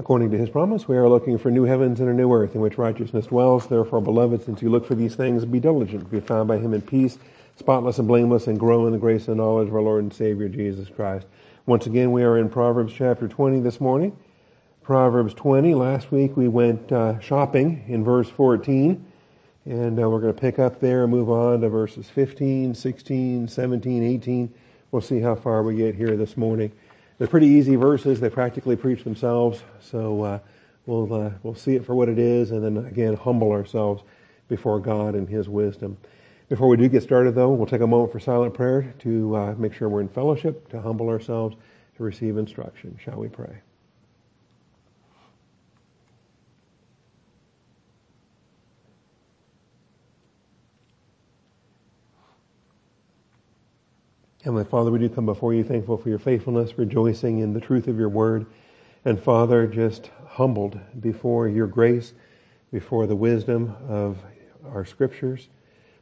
According to his promise, we are looking for new heavens and a new earth in which righteousness dwells. Therefore, beloved, since you look for these things, be diligent be found by him in peace, spotless and blameless, and grow in the grace and knowledge of our Lord and Savior Jesus Christ. Once again, we are in Proverbs chapter 20 this morning. Proverbs 20. Last week we went uh, shopping in verse 14, and uh, we're going to pick up there and move on to verses 15, 16, 17, 18. We'll see how far we get here this morning. They're pretty easy verses. They practically preach themselves. So uh, we'll uh, we'll see it for what it is, and then again humble ourselves before God and His wisdom. Before we do get started, though, we'll take a moment for silent prayer to uh, make sure we're in fellowship, to humble ourselves, to receive instruction. Shall we pray? Heavenly Father, we do come before you thankful for your faithfulness, rejoicing in the truth of your word. And Father, just humbled before your grace, before the wisdom of our scriptures.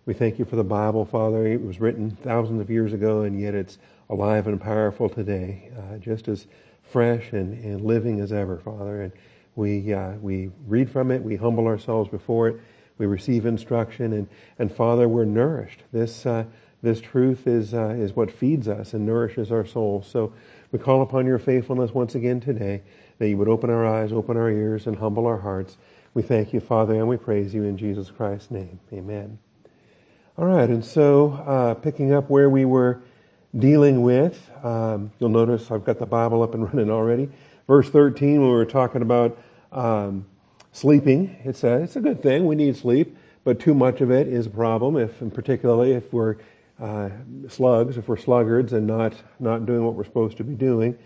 We thank you for the Bible, Father. It was written thousands of years ago, and yet it's alive and powerful today, uh, just as fresh and, and living as ever, Father. And we, uh, we read from it, we humble ourselves before it, we receive instruction, and, and Father, we're nourished. This, uh, this truth is, uh, is what feeds us and nourishes our souls. So we call upon your faithfulness once again today, that you would open our eyes, open our ears, and humble our hearts. We thank you, Father, and we praise you in Jesus Christ's name. Amen. All right, and so uh, picking up where we were dealing with, um, you'll notice I've got the Bible up and running already. Verse 13, when we were talking about um, sleeping, it says it's a good thing. We need sleep, but too much of it is a problem, if, and particularly if we're uh, slugs, if we're sluggards and not, not doing what we're supposed to be doing.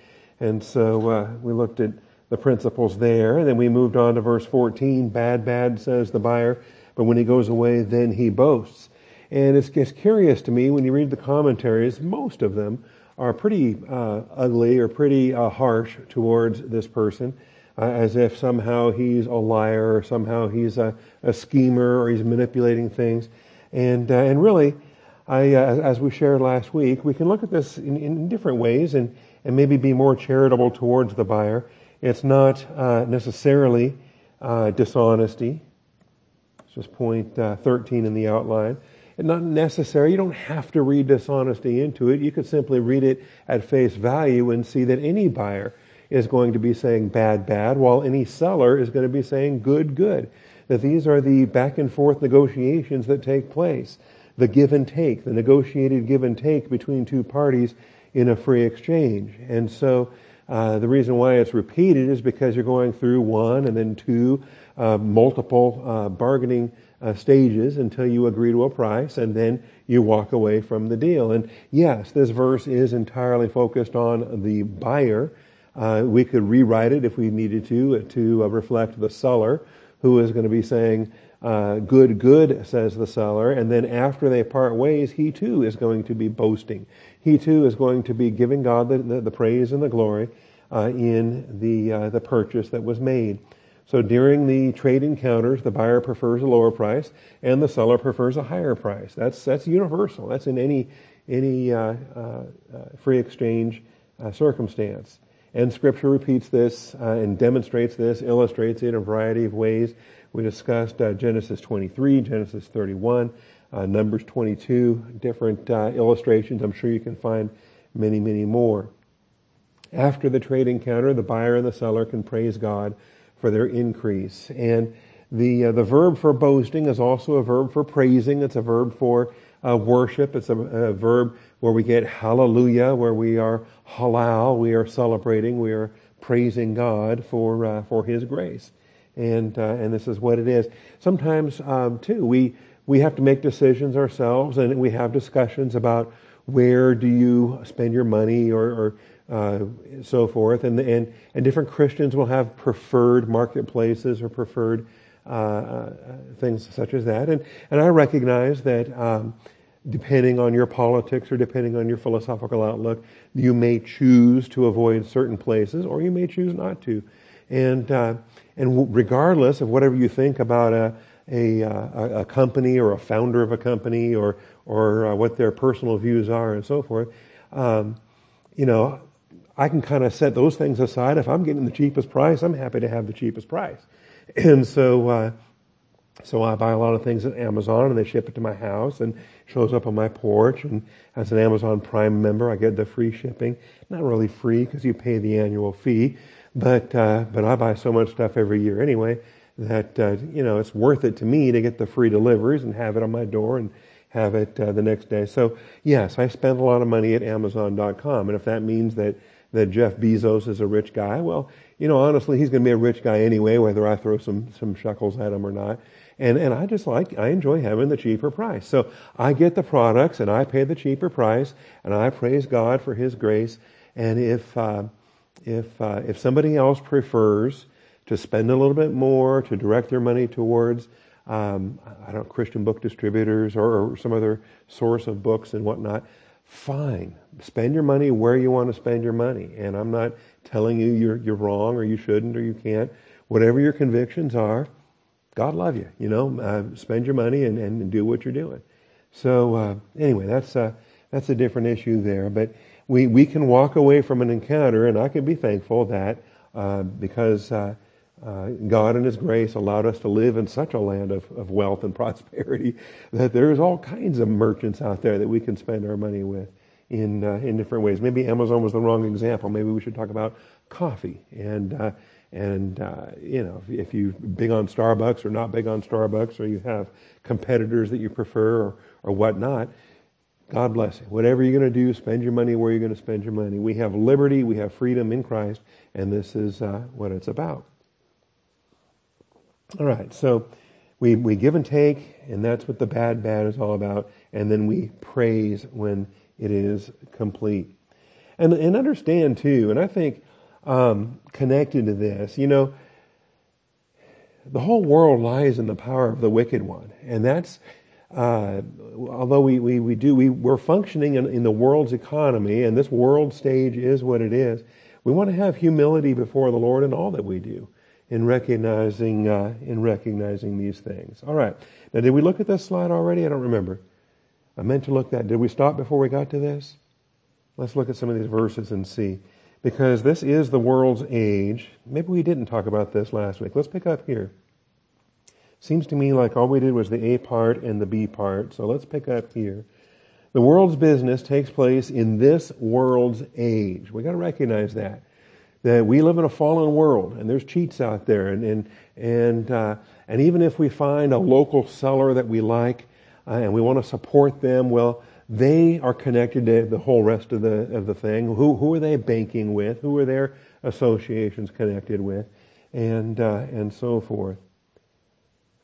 And so uh, we looked at the principles there. And then we moved on to verse 14. Bad, bad, says the buyer, but when he goes away, then he boasts. And it's, it's curious to me when you read the commentaries, most of them are pretty uh, ugly or pretty uh, harsh towards this person. Uh, as if somehow he's a liar or somehow he's a, a schemer or he's manipulating things. And, uh, and really, I, uh, as we shared last week, we can look at this in, in, different ways and, and maybe be more charitable towards the buyer. It's not uh, necessarily uh, dishonesty. It's just point uh, 13 in the outline. It's not necessary. You don't have to read dishonesty into it. You could simply read it at face value and see that any buyer is going to be saying bad, bad, while any seller is going to be saying good, good. That these are the back and forth negotiations that take place the give and take, the negotiated give and take between two parties in a free exchange. And so uh, the reason why it's repeated is because you're going through one and then two uh, multiple uh, bargaining uh, stages until you agree to a price and then you walk away from the deal. And yes, this verse is entirely focused on the buyer. Uh, we could rewrite it if we needed to to uh, reflect the seller who is going to be saying, uh, good, good, says the seller. And then after they part ways, he too is going to be boasting. He too is going to be giving God the, the, the praise and the glory uh, in the, uh, the purchase that was made. So during the trade encounters, the buyer prefers a lower price and the seller prefers a higher price. That's, that's universal. That's in any, any uh, uh, uh, free exchange circumstance. And Scripture repeats this and demonstrates this, illustrates it in a variety of ways. We discussed uh, Genesis 23, Genesis 31, uh, Numbers 22, different uh, illustrations. I'm sure you can find many, many more. After the trade encounter, the buyer and the seller can praise God for their increase. And the, uh, the verb for boasting is also a verb for praising. It's a verb for uh, worship. It's a, a, verb where we get hallelujah, where we are halal, we are celebrating, we are praising God for, uh, for His grace and uh, and this is what it is. Sometimes um, too, we we have to make decisions ourselves, and we have discussions about where do you spend your money or, or uh, so forth, and and and different Christians will have preferred marketplaces or preferred uh, uh things such as that, and and I recognize that. Um, depending on your politics or depending on your philosophical outlook, you may choose to avoid certain places or you may choose not to. And uh, and regardless of whatever you think about a, a, uh, a, company or a founder of a company or, or uh, what their personal views are and so forth, um, you know, I can kind of set those things aside. If I'm getting the cheapest price, I'm happy to have the cheapest price. And so, uh, so I buy a lot of things at Amazon and they ship it to my house and shows up on my porch. And as an Amazon Prime member, I get the free shipping. Not really free because you pay the annual fee, but, uh, but I buy so much stuff every year anyway that, uh, you know, it's worth it to me to get the free deliveries and have it on my door and have it uh, the next day. So yes, I spend a lot of money at Amazon.com. And if that means that that Jeff Bezos is a rich guy. Well, you know, honestly, he's going to be a rich guy anyway, whether I throw some, some shekels at him or not. And, and I just like, I enjoy having the cheaper price. So I get the products and I pay the cheaper price and I praise God for His grace. And if, uh, if, uh, if somebody else prefers to spend a little bit more, to direct their money towards, um, I don't Christian book distributors or, or some other source of books and whatnot, fine. Spend your money where you want to spend your money. And I'm not telling you you're, you're wrong or you shouldn't or you can't. Whatever your convictions are, God love you. You know, uh, spend your money and, and do what you're doing. So uh, anyway, that's uh, that's a different issue there. But we we can walk away from an encounter, and I can be thankful that uh, because uh, uh, God and His grace allowed us to live in such a land of, of wealth and prosperity that there's all kinds of merchants out there that we can spend our money with in uh, in different ways. Maybe Amazon was the wrong example. Maybe we should talk about coffee and uh, and uh, you know if, if you big on Starbucks or not big on Starbucks or you have competitors that you prefer or, or whatnot. God bless you. Whatever you're going to do, spend your money where you're going to spend your money. We have liberty, we have freedom in Christ, and this is uh, what it's about. All right, so we, we give and take, and that's what the bad bad is all about, and then we praise when it is complete. And, and understand too, and I think um, connected to this, you know, the whole world lies in the power of the wicked one, and that's uh, although we, we, we do we, we're functioning in, in the world's economy, and this world stage is what it is. We want to have humility before the Lord in all that we do in recognizing uh, in recognizing these things. All right. Now, did we look at this slide already? I don't remember. I meant to look that. Did we stop before we got to this? Let's look at some of these verses and see. Because this is the world's age. Maybe we didn't talk about this last week. Let's pick up here. Seems to me like all we did was the A part and the B part. So let's pick up here. The world's business takes place in this world's age. We got to recognize that that we live in a fallen world and there's cheats out there and and and uh, and even if we find a local seller that we like uh, and we want to support them well they are connected to the whole rest of the of the thing who who are they banking with who are their associations connected with and uh, and so forth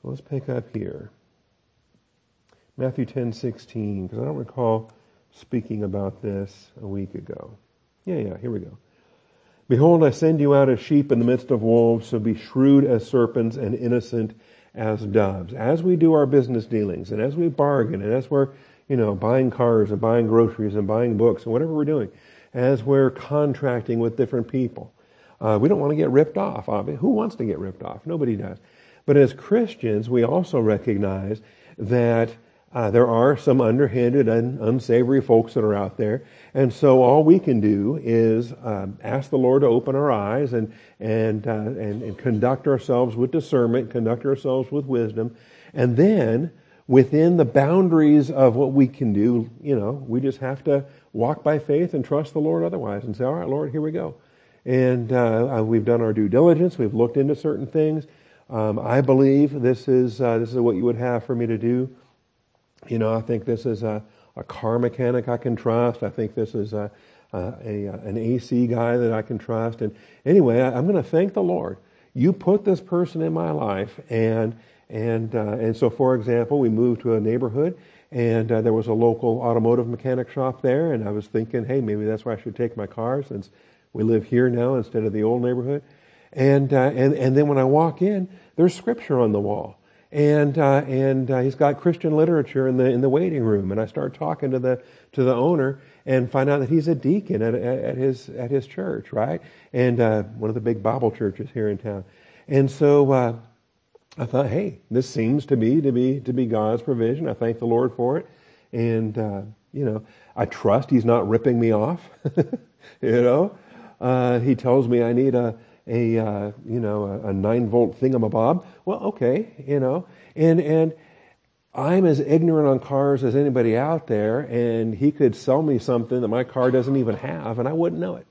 so let's pick up here Matthew 10 16 because I don't recall speaking about this a week ago yeah yeah here we go Behold, I send you out as sheep in the midst of wolves, so be shrewd as serpents and innocent as doves. As we do our business dealings and as we bargain and as we're, you know, buying cars and buying groceries and buying books and whatever we're doing, as we're contracting with different people, uh, we don't want to get ripped off. Who wants to get ripped off? Nobody does. But as Christians, we also recognize that uh, there are some underhanded and unsavory folks that are out there. And so all we can do is um, ask the Lord to open our eyes and, and, uh, and, and conduct ourselves with discernment, conduct ourselves with wisdom. And then within the boundaries of what we can do, you know, we just have to walk by faith and trust the Lord otherwise and say, all right, Lord, here we go. And uh, uh we've done our due diligence. We've looked into certain things. Um, I believe this is, uh, this is what you would have for me to do. You know, I think this is a, a car mechanic I can trust. I think this is a, a, a an AC guy that I can trust. And anyway, I, am going to thank the Lord. You put this person in my life, and and uh, and so, for example, we moved to a neighborhood, and uh, there was a local automotive mechanic shop there, and I was thinking, hey, maybe that's where I should take my car since we live here now instead of the old neighborhood. And uh, and and then when I walk in, there's scripture on the wall and uh, and uh, he's got Christian literature in the in the waiting room. And I start talking to the to the owner and find out that he's a deacon at, at his at his church, right? And uh, one of the big Bible churches here in town. And so uh, I thought, hey, this seems to be to be to be God's provision. I thank the Lord for it, and uh, you know, I trust He's not ripping me off, you know. Uh, he tells me I need a, a uh, you know, a, a nine volt thingamabob. Well, okay, you know, and, and I'm as ignorant on cars as anybody out there, and he could sell me something that my car doesn't even have, and I wouldn't know it.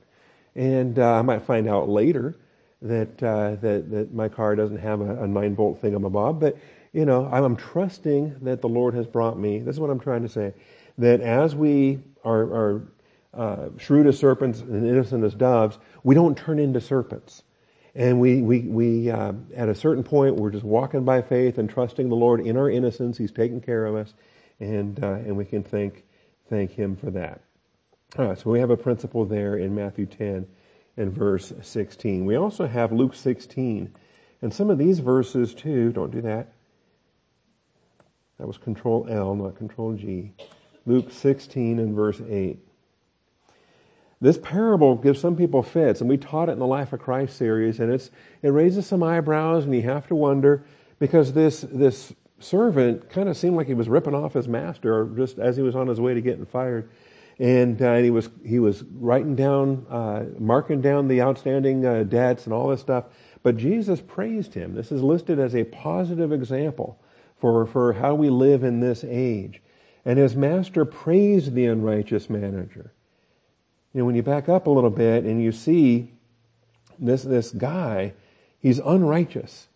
And uh, I might find out later that, uh, that, that my car doesn't have a, a nine volt thingamabob, but you know, I'm trusting that the Lord has brought me. This is what I'm trying to say. That as we are, are uh, shrewd as serpents and innocent as doves, we don't turn into serpents. And we, we, we uh, at a certain point, we're just walking by faith and trusting the Lord in our innocence. He's taking care of us. And, uh, and we can thank, thank Him for that. All right, so we have a principle there in Matthew 10 and verse 16. We also have Luke 16. And some of these verses, too, don't do that. That was Control L, not Control G. Luke 16 and verse 8. This parable gives some people fits, and we taught it in the Life of Christ series, and it's, it raises some eyebrows, and you have to wonder because this, this servant kind of seemed like he was ripping off his master just as he was on his way to getting fired. And, uh, and he was he was writing down, uh, marking down the outstanding uh, debts and all this stuff. But Jesus praised him. This is listed as a positive example for, for how we live in this age. And his master praised the unrighteous manager. Know, when you back up a little bit and you see this, this guy, he's unrighteous.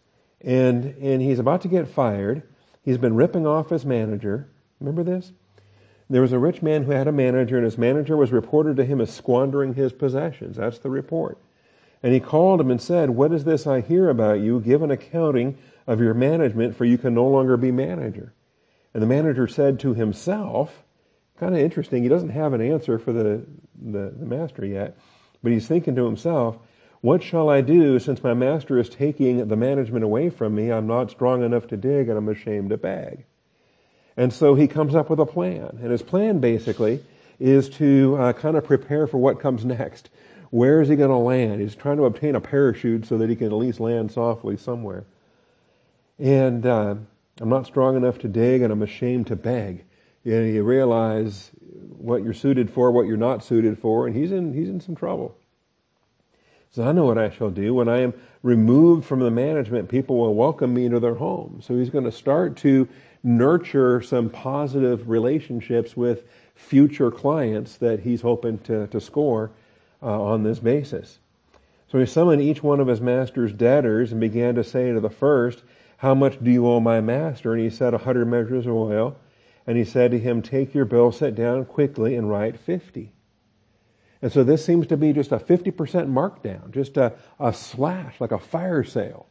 And, and he's about to get fired. He's been ripping off his manager. Remember this? There was a rich man who had a manager, and his manager was reported to him as squandering his possessions. That's the report. And he called him and said, What is this I hear about you? Give an accounting of your management, for you can no longer be manager. And the manager said to himself, kind of interesting, he doesn't have an answer for the, the, the master yet, but he's thinking to himself, what shall I do since my master is taking the management away from me? I'm not strong enough to dig and I'm ashamed to beg. And so he comes up with a plan. And his plan basically is to uh, kind of prepare for what comes next. Where is he going to land? He's trying to obtain a parachute so that he can at least land softly somewhere. And uh, I'm not strong enough to dig, and I'm ashamed to beg. Know, you realize what you're suited for, what you're not suited for, and he's in, he's in some trouble. So I know what I shall do. When I am removed from the management, people will welcome me into their home. So he's going to start to nurture some positive relationships with future clients that he's hoping to, to score uh, on this basis. So he summoned each one of his master's debtors and began to say to the first, how much do you owe my master? And he said, A hundred measures of oil. And he said to him, Take your bill, sit down quickly, and write fifty. And so this seems to be just a 50% markdown, just a, a slash, like a fire sale.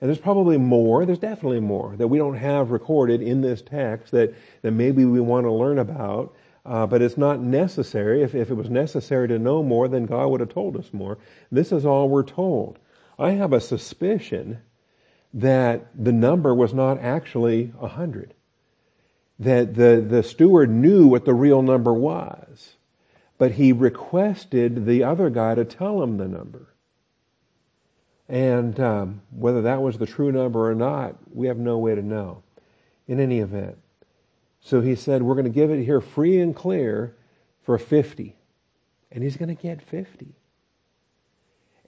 And there's probably more, there's definitely more that we don't have recorded in this text that, that maybe we want to learn about, uh, but it's not necessary. If, if it was necessary to know more, then God would have told us more. This is all we're told. I have a suspicion that the number was not actually a hundred. That the, the steward knew what the real number was, but he requested the other guy to tell him the number. And um, whether that was the true number or not, we have no way to know in any event. So he said, We're going to give it here free and clear for 50. And he's going to get 50.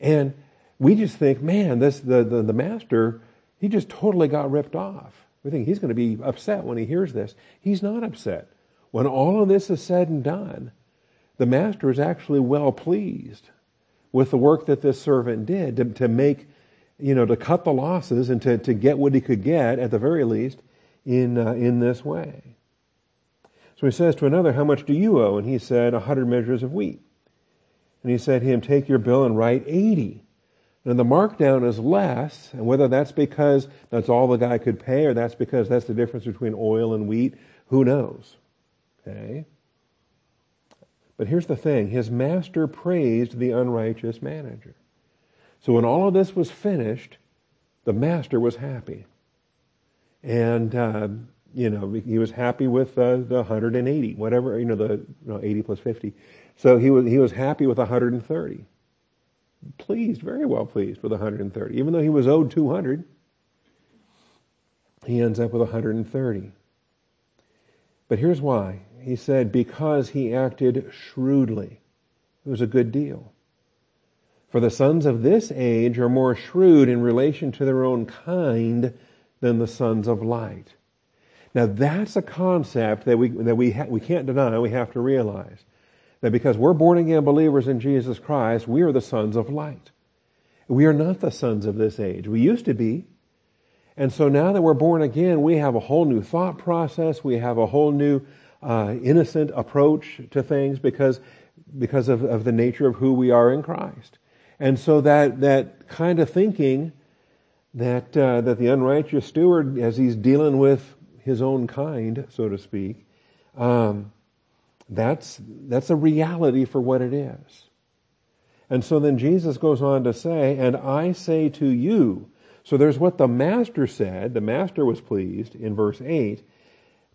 And we just think, man, this the, the, the master, he just totally got ripped off. We think he's going to be upset when he hears this. He's not upset. When all of this is said and done, the master is actually well pleased with the work that this servant did to, to make, you know, to cut the losses and to, to get what he could get at the very least in, uh, in this way. So he says to another, How much do you owe? And he said, A hundred measures of wheat. And he said to him, Take your bill and write eighty. And the markdown is less, and whether that's because that's all the guy could pay or that's because that's the difference between oil and wheat, who knows? Okay? But here's the thing his master praised the unrighteous manager. So when all of this was finished, the master was happy. And, uh, you know, he was happy with uh, the 180, whatever, you know, the you know, 80 plus 50. So he was, he was happy with 130 pleased, very well pleased with 130. Even though he was owed 200, he ends up with 130. But here's why. He said, because he acted shrewdly. It was a good deal. For the sons of this age are more shrewd in relation to their own kind than the sons of light. Now that's a concept that we, that we, ha- we can't deny, we have to realize. That because we're born again believers in Jesus Christ, we are the sons of light. We are not the sons of this age. We used to be. And so now that we're born again, we have a whole new thought process. We have a whole new uh, innocent approach to things because, because of, of the nature of who we are in Christ. And so that, that kind of thinking that, uh, that the unrighteous steward, as he's dealing with his own kind, so to speak, um, that's, that's a reality for what it is. And so then Jesus goes on to say, and I say to you, so there's what the master said, the master was pleased in verse 8,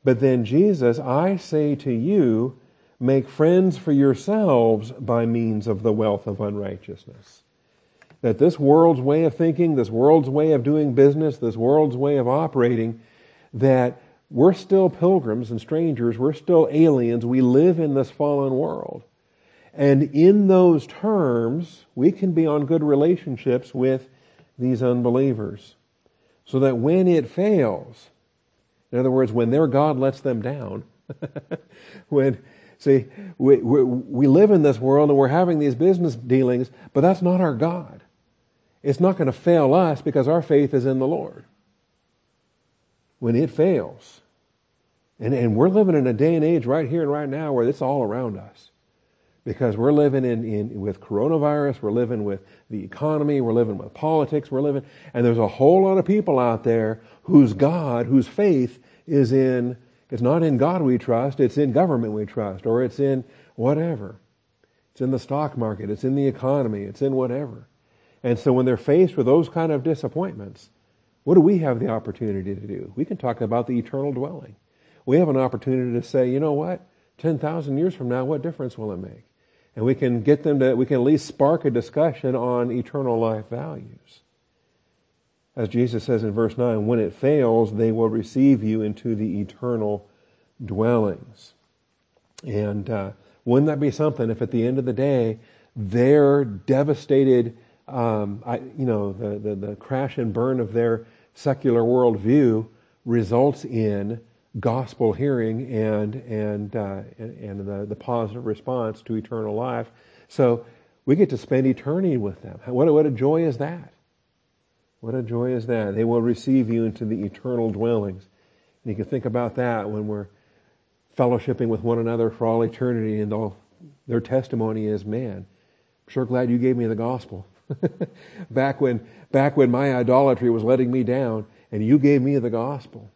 but then Jesus, I say to you, make friends for yourselves by means of the wealth of unrighteousness. That this world's way of thinking, this world's way of doing business, this world's way of operating, that we're still pilgrims and strangers, we're still aliens, we live in this fallen world. And in those terms, we can be on good relationships with these unbelievers. So that when it fails, in other words, when their God lets them down, when See, we, we, we live in this world and we're having these business dealings, but that's not our God. It's not going to fail us because our faith is in the Lord. When it fails, and, and we're living in a day and age right here and right now where it's all around us. Because we're living in, in with coronavirus, we're living with the economy, we're living with politics, we're living, and there's a whole lot of people out there whose God, whose faith is in it's not in God we trust, it's in government we trust, or it's in whatever. It's in the stock market, it's in the economy, it's in whatever. And so when they're faced with those kind of disappointments, what do we have the opportunity to do? We can talk about the eternal dwelling. We have an opportunity to say, you know what? 10,000 years from now, what difference will it make? And we can get them to, we can at least spark a discussion on eternal life values. As Jesus says in verse 9, when it fails, they will receive you into the eternal dwellings. And uh, wouldn't that be something if at the end of the day, their devastated, um, I, you know, the, the, the crash and burn of their secular worldview results in gospel hearing and and uh, and, the, the positive response to eternal life. So we get to spend eternity with them. What what a joy is that! What a joy is that. They will receive you into the eternal dwellings. And you can think about that when we're fellowshipping with one another for all eternity and all their testimony is, man, I'm sure glad you gave me the gospel. back when back when my idolatry was letting me down and you gave me the gospel.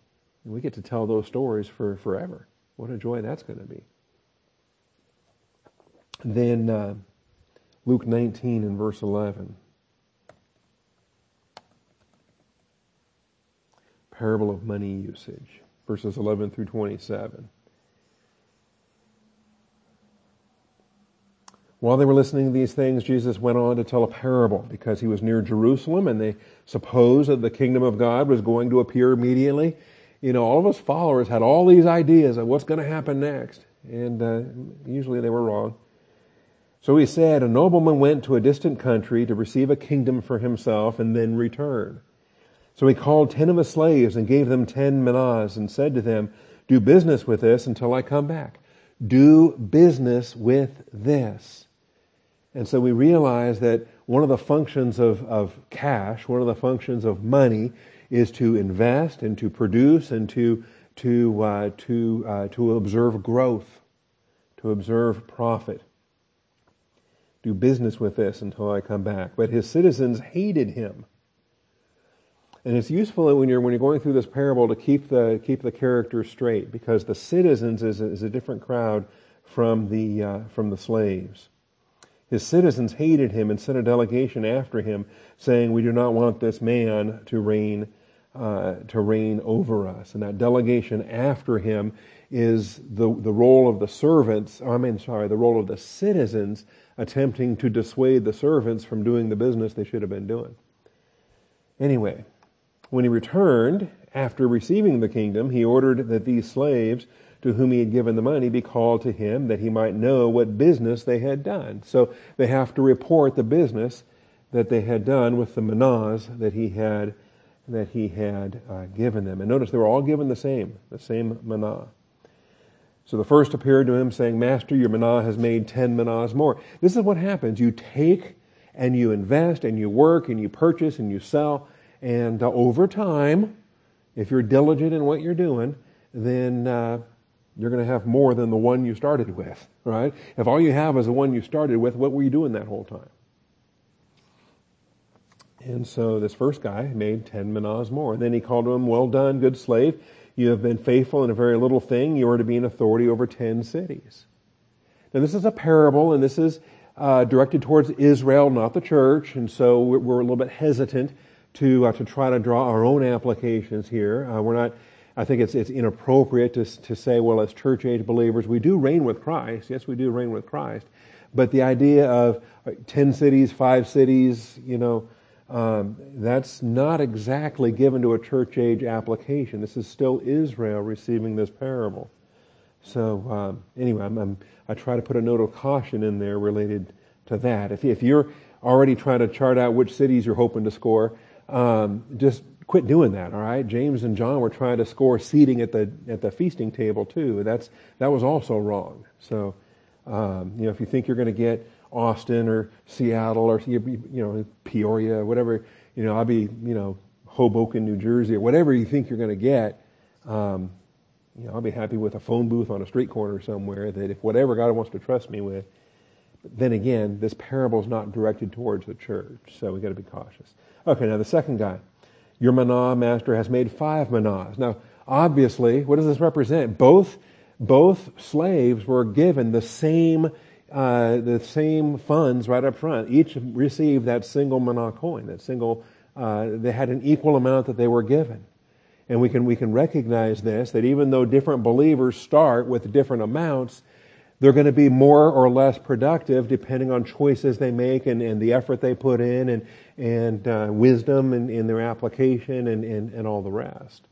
We get to tell those stories for forever. What a joy that's going to be. Then uh, Luke 19 and verse 11. parable of money usage, verses 11 through 27. While they were listening to these things, Jesus went on to tell a parable because he was near Jerusalem and they supposed that the kingdom of God was going to appear immediately. You know, all of his followers had all these ideas of what's going to happen next, and uh, usually they were wrong. So he said, A nobleman went to a distant country to receive a kingdom for himself and then return. So he called ten of his slaves and gave them ten minas and said to them, Do business with this until I come back. Do business with this. And so we realize that one of the functions of, of cash, one of the functions of money, is to invest and to produce and to, to, uh, to, uh, to observe growth, to observe profit. Do business with this until I come back. But his citizens hated him and it's useful when you're, when you're going through this parable to keep the, keep the characters straight because the citizens is a, is a different crowd from the, uh, from the slaves. His citizens hated him and sent a delegation after him saying, we do not want this man to reign, uh, to reign over us. And that delegation after him is the, the role of the servants, I mean, sorry, the role of the citizens attempting to dissuade the servants from doing the business they should have been doing. Anyway, when he returned, after receiving the kingdom, he ordered that these slaves to whom he had given the money be called to him that he might know what business they had done. So they have to report the business that they had done with the manahs that he had that he had uh, given them. And notice they were all given the same, the same manah. So the first appeared to him saying, Master, your manah has made ten manahs more. This is what happens. You take and you invest and you work and you purchase and you sell. And uh, over time, if you're diligent in what you're doing, then uh, you're going to have more than the one you started with, right? If all you have is the one you started with, what were you doing that whole time? And so this first guy made 10 manahs more. And Then he called him, Well done, good slave. You have been faithful in a very little thing. You are to be an authority over 10 cities. Now, this is a parable, and this is uh, directed towards Israel, not the church. And so we're, we're a little bit hesitant to, uh, to try to draw our own applications here. Uh, we're not, I think it's, it's inappropriate to, to say, well, as church age believers, we do reign with Christ. Yes, we do reign with Christ. But the idea of uh, 10 cities, five cities, you know, um, that's not exactly given to a church age application. This is still Israel receiving this parable. So um, anyway, I'm, I'm, i try to put a note of caution in there related to that. If, if you're already trying to chart out which cities you're hoping to score, um, just quit doing that. All right, James and John were trying to score seating at the at the feasting table too. That's that was also wrong. So um, you know, if you think you're going to get Austin or Seattle or you know Peoria, whatever. You know, I'll be you know Hoboken, New Jersey, or whatever you think you're going to get. Um, you know, I'll be happy with a phone booth on a street corner somewhere. That if whatever God wants to trust me with. Then again, this parable is not directed towards the church, so we got to be cautious. Okay, now the second guy, your manah master has made five manahs. Now, obviously, what does this represent? Both both slaves were given the same uh, the same funds right up front. Each received that single manah coin, that single, uh, they had an equal amount that they were given. And we can, we can recognize this, that even though different believers start with different amounts, they're going to be more or less productive depending on choices they make and, and the effort they put in and, and uh, wisdom in, in their application and, and, and all the rest.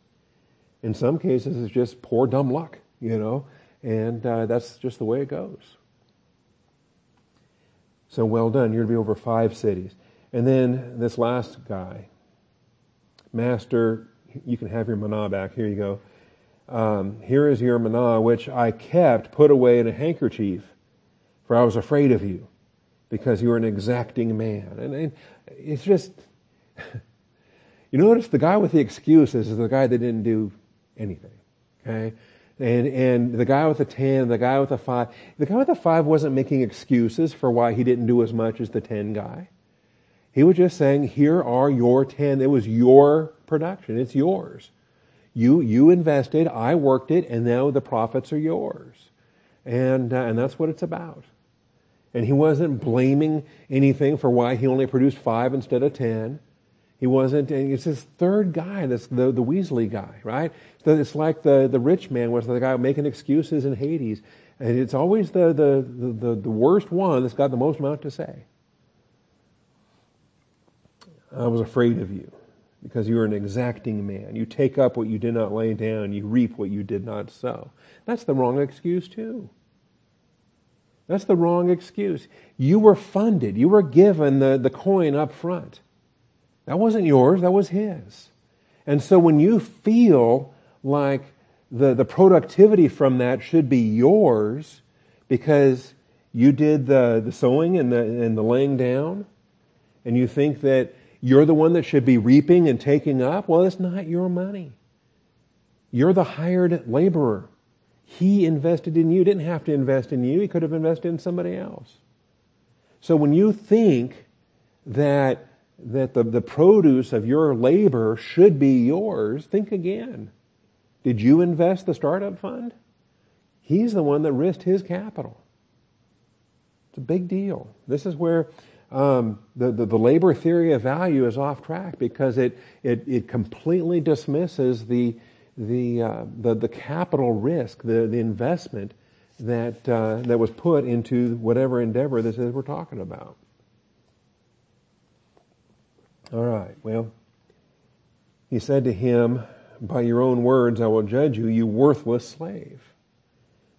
In some cases, it's just poor dumb luck, you know, and uh, that's just the way it goes. So well done. You're going to be over five cities. And then this last guy, Master, you can have your manah back. Here you go. Um, here is your manah, which I kept put away in a handkerchief, for I was afraid of you, because you are an exacting man. And, and it's just, you notice the guy with the excuses is the guy that didn't do anything. Okay? And, and the guy with the 10, the guy with the 5, the guy with the 5 wasn't making excuses for why he didn't do as much as the 10 guy. He was just saying, here are your 10. It was your production. It's yours. You, you invested, I worked it, and now the profits are yours. And, uh, and that's what it's about. And he wasn't blaming anything for why he only produced five instead of 10. He wasn't, and it's this third guy, that's the, the Weasley guy, right? So it's like the, the rich man was the guy making excuses in Hades. And it's always the, the, the, the worst one that's got the most amount to say. I was afraid of you because you are an exacting man. You take up what you did not lay down, you reap what you did not sow. That's the wrong excuse, too. That's the wrong excuse. You were funded, you were given the, the coin up front. That wasn't yours, that was his. And so when you feel like the, the productivity from that should be yours because you did the, the sowing and the, and the laying down, and you think that you're the one that should be reaping and taking up, well, it's not your money. You're the hired laborer. He invested in you. Didn't have to invest in you. He could have invested in somebody else. So when you think that that the, the produce of your labor should be yours, think again. Did you invest the startup fund? He's the one that risked his capital. It's a big deal. This is where um, the, the, the, labor theory of value is off track because it, it, it completely dismisses the, the, uh, the, the, capital risk, the, the investment that, uh, that was put into whatever endeavor this is we're talking about. All right, well, he said to him, By your own words I will judge you, you worthless slave.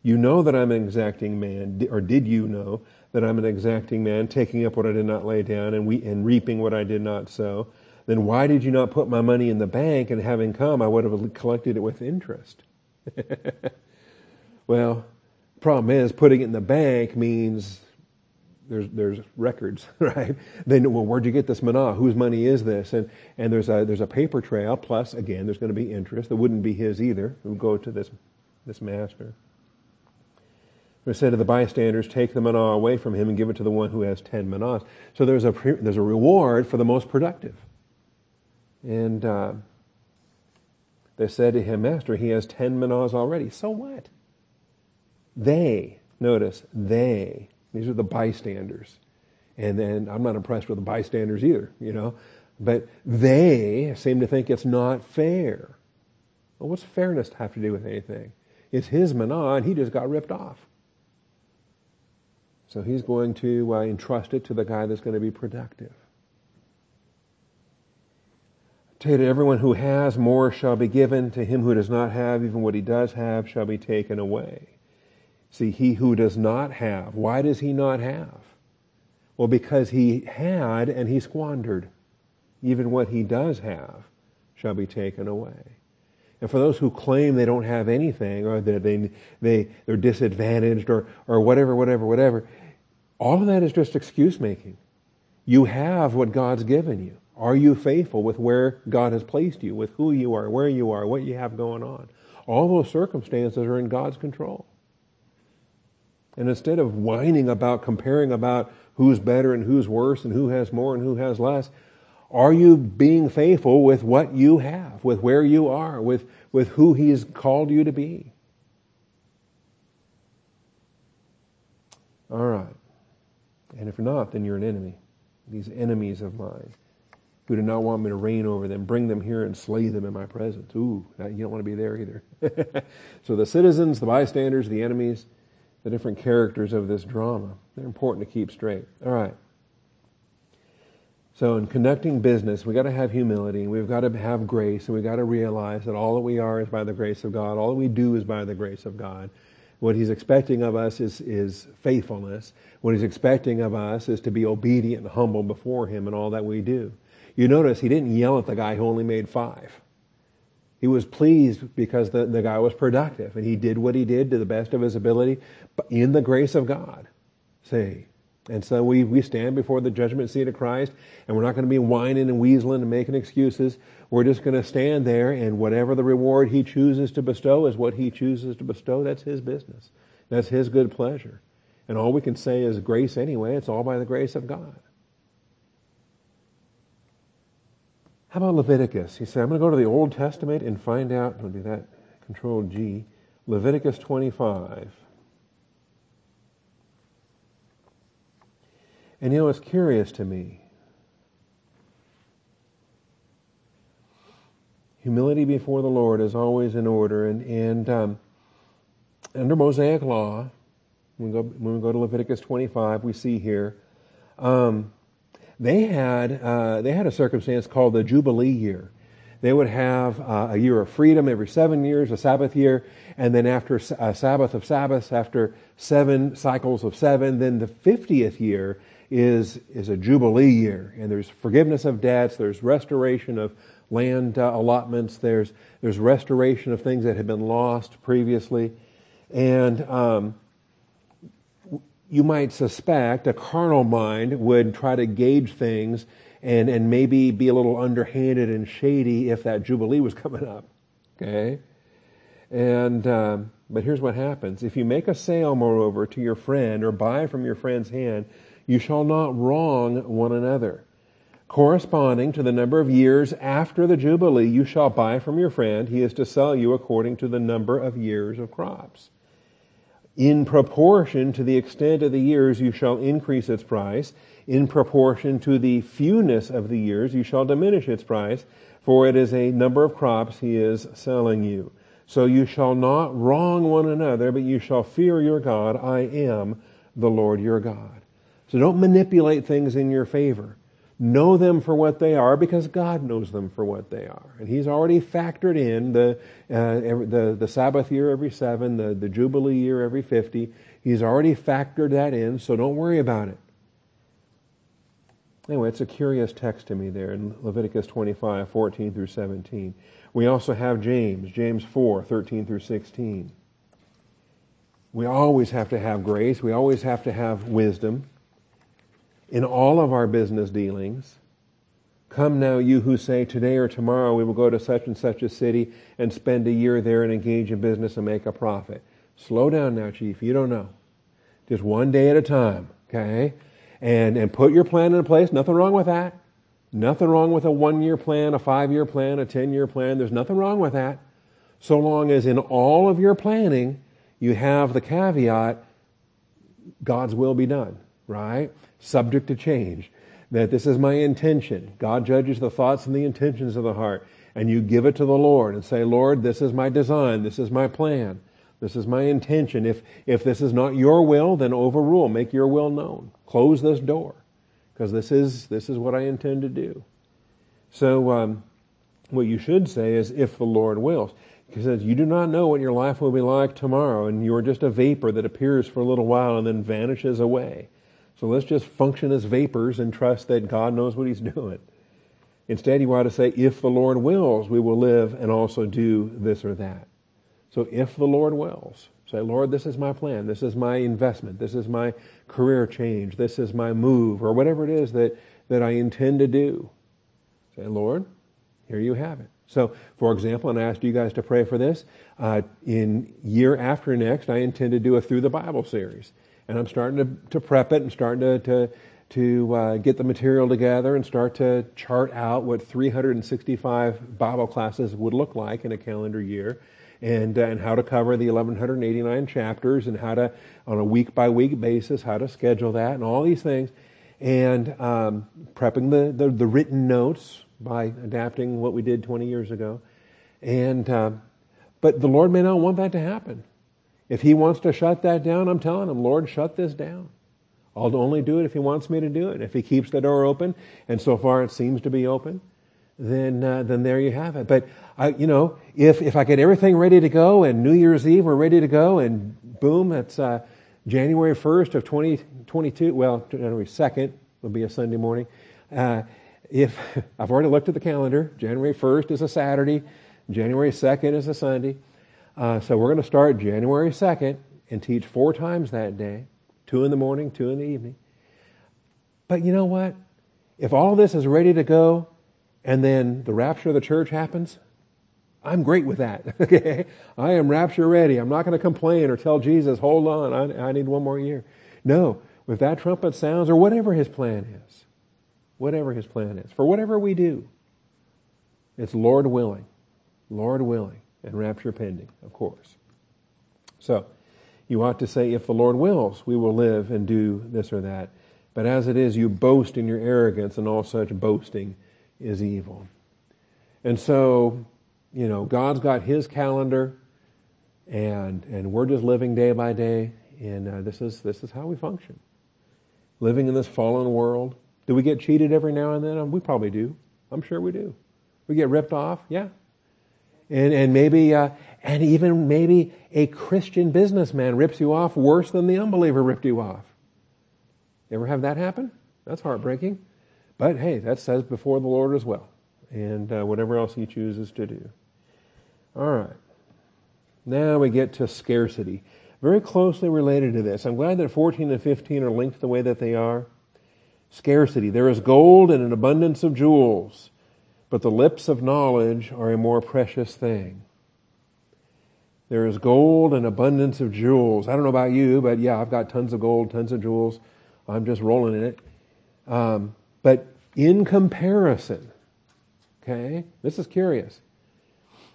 You know that I'm an exacting man, or did you know that I'm an exacting man, taking up what I did not lay down and, we, and reaping what I did not sow? Then why did you not put my money in the bank and having come, I would have collected it with interest? well, problem is, putting it in the bank means there's there's records, right? They know well, where'd you get this manna? Whose money is this? And and there's a there's a paper trail. Plus, again, there's going to be interest. That wouldn't be his either. It would go to this this master. It said to the bystanders, "Take the manna away from him and give it to the one who has ten manas." So there's a there's a reward for the most productive. And uh, they said to him, "Master, he has ten manas already. So what?" They notice they these are the bystanders. And then I'm not impressed with the bystanders either, you know. But they seem to think it's not fair. Well, what's fairness have to do with anything? It's his manna, and he just got ripped off. So he's going to uh, entrust it to the guy that's going to be productive. To everyone who has more shall be given. To him who does not have, even what he does have shall be taken away. See, he who does not have, why does he not have? Well, because he had and he squandered. Even what he does have shall be taken away. And for those who claim they don't have anything or that they, they, they're disadvantaged or, or whatever, whatever, whatever, all of that is just excuse making. You have what God's given you. Are you faithful with where God has placed you, with who you are, where you are, what you have going on? All those circumstances are in God's control. And instead of whining about, comparing about who's better and who's worse and who has more and who has less, are you being faithful with what you have, with where you are, with, with who He's called you to be? All right. And if not, then you're an enemy. These enemies of mine who do not want me to reign over them, bring them here and slay them in my presence. Ooh, you don't want to be there either. so the citizens, the bystanders, the enemies, the different characters of this drama. They're important to keep straight. All right. So in conducting business, we've got to have humility, and we've got to have grace, and we've got to realize that all that we are is by the grace of God. All that we do is by the grace of God. What he's expecting of us is, is faithfulness. What he's expecting of us is to be obedient and humble before him in all that we do. You notice he didn't yell at the guy who only made five. He was pleased because the, the guy was productive and he did what he did to the best of his ability in the grace of God. See? And so we, we stand before the judgment seat of Christ and we're not going to be whining and weaseling and making excuses. We're just going to stand there and whatever the reward he chooses to bestow is what he chooses to bestow. That's his business. That's his good pleasure. And all we can say is grace anyway. It's all by the grace of God. How about Leviticus? He said, I'm going to go to the Old Testament and find out, I'll do that, Control G, Leviticus 25. And you know, it's curious to me. Humility before the Lord is always in order. And, and um, under Mosaic law, when we, go, when we go to Leviticus 25, we see here, um, they had, uh, they had a circumstance called the Jubilee year. They would have uh, a year of freedom every seven years, a Sabbath year, and then after a Sabbath of Sabbaths, after seven cycles of seven, then the 50th year is, is a Jubilee year. And there's forgiveness of debts, there's restoration of land uh, allotments, there's, there's restoration of things that had been lost previously. And um, you might suspect a carnal mind would try to gauge things and, and maybe be a little underhanded and shady if that Jubilee was coming up. Okay? And, um, but here's what happens. If you make a sale, moreover, to your friend or buy from your friend's hand, you shall not wrong one another. Corresponding to the number of years after the Jubilee, you shall buy from your friend. He is to sell you according to the number of years of crops. In proportion to the extent of the years, you shall increase its price. In proportion to the fewness of the years, you shall diminish its price, for it is a number of crops he is selling you. So you shall not wrong one another, but you shall fear your God. I am the Lord your God. So don't manipulate things in your favor. know them for what they are because God knows them for what they are. And He's already factored in the, uh, the, the Sabbath year every seven, the, the Jubilee year every 50. He's already factored that in, so don't worry about it. Anyway, it's a curious text to me there in Leviticus 25, 14 through 17. We also have James, James 4, 13 through 16. We always have to have grace. We always have to have wisdom in all of our business dealings. Come now, you who say, Today or tomorrow we will go to such and such a city and spend a year there and engage in business and make a profit. Slow down now, Chief. You don't know. Just one day at a time, okay? And, and put your plan in place. Nothing wrong with that. Nothing wrong with a one year plan, a five year plan, a 10 year plan. There's nothing wrong with that. So long as in all of your planning, you have the caveat God's will be done, right? Subject to change. That this is my intention. God judges the thoughts and the intentions of the heart. And you give it to the Lord and say, Lord, this is my design. This is my plan. This is my intention. If, if this is not your will, then overrule. Make your will known. Close this door. Because this is, this is what I intend to do. So, um, what you should say is, if the Lord wills. He says, you do not know what your life will be like tomorrow, and you are just a vapor that appears for a little while and then vanishes away. So let's just function as vapors and trust that God knows what He's doing. Instead, you ought to say, if the Lord wills, we will live and also do this or that. So if the Lord wills, say, Lord, this is my plan. This is my investment. This is my career change. This is my move, or whatever it is that, that I intend to do. Say, Lord, here you have it. So, for example, and I asked you guys to pray for this, uh, in year after next, I intend to do a Through the Bible series and I'm starting to, to prep it and starting to, to, to uh, get the material together and start to chart out what 365 Bible classes would look like in a calendar year and, uh, and how to cover the 1189 chapters and how to, on a week by week basis, how to schedule that and all these things. And um, prepping the, the, the, written notes by adapting what we did 20 years ago. And, uh, but the Lord may not want that to happen. If he wants to shut that down, I'm telling him, Lord, shut this down. I'll only do it if he wants me to do it. If he keeps the door open, and so far it seems to be open, then uh, then there you have it. But I, you know, if if I get everything ready to go and New Year's Eve we're ready to go, and boom, it's uh, January first of 2022. Well, January second will be a Sunday morning. Uh, if I've already looked at the calendar, January first is a Saturday, January second is a Sunday. Uh, so we're going to start January 2nd and teach four times that day two in the morning, two in the evening. But you know what? If all this is ready to go and then the rapture of the church happens, I'm great with that. Okay? I am rapture ready. I'm not going to complain or tell Jesus, hold on, I, I need one more year. No, if that trumpet sounds or whatever his plan is, whatever his plan is, for whatever we do, it's Lord willing. Lord willing and rapture pending, of course. So, you ought to say, if the Lord wills, we will live and do this or that. But as it is, you boast in your arrogance, and all such boasting is evil. And so, you know, God's got His calendar, and and we're just living day by day, and uh, this is this is how we function. Living in this fallen world. Do we get cheated every now and then? We probably do. I'm sure we do. We get ripped off. Yeah, and, and maybe, uh, and even maybe a Christian businessman rips you off worse than the unbeliever ripped you off. Ever have that happen? That's heartbreaking. But hey, that says before the Lord as well. And uh, whatever else he chooses to do. All right. Now we get to scarcity. Very closely related to this. I'm glad that 14 and 15 are linked the way that they are. Scarcity. There is gold and an abundance of jewels but the lips of knowledge are a more precious thing. There is gold and abundance of jewels. I don't know about you, but yeah, I've got tons of gold, tons of jewels. I'm just rolling in it. Um, but in comparison, okay, this is curious.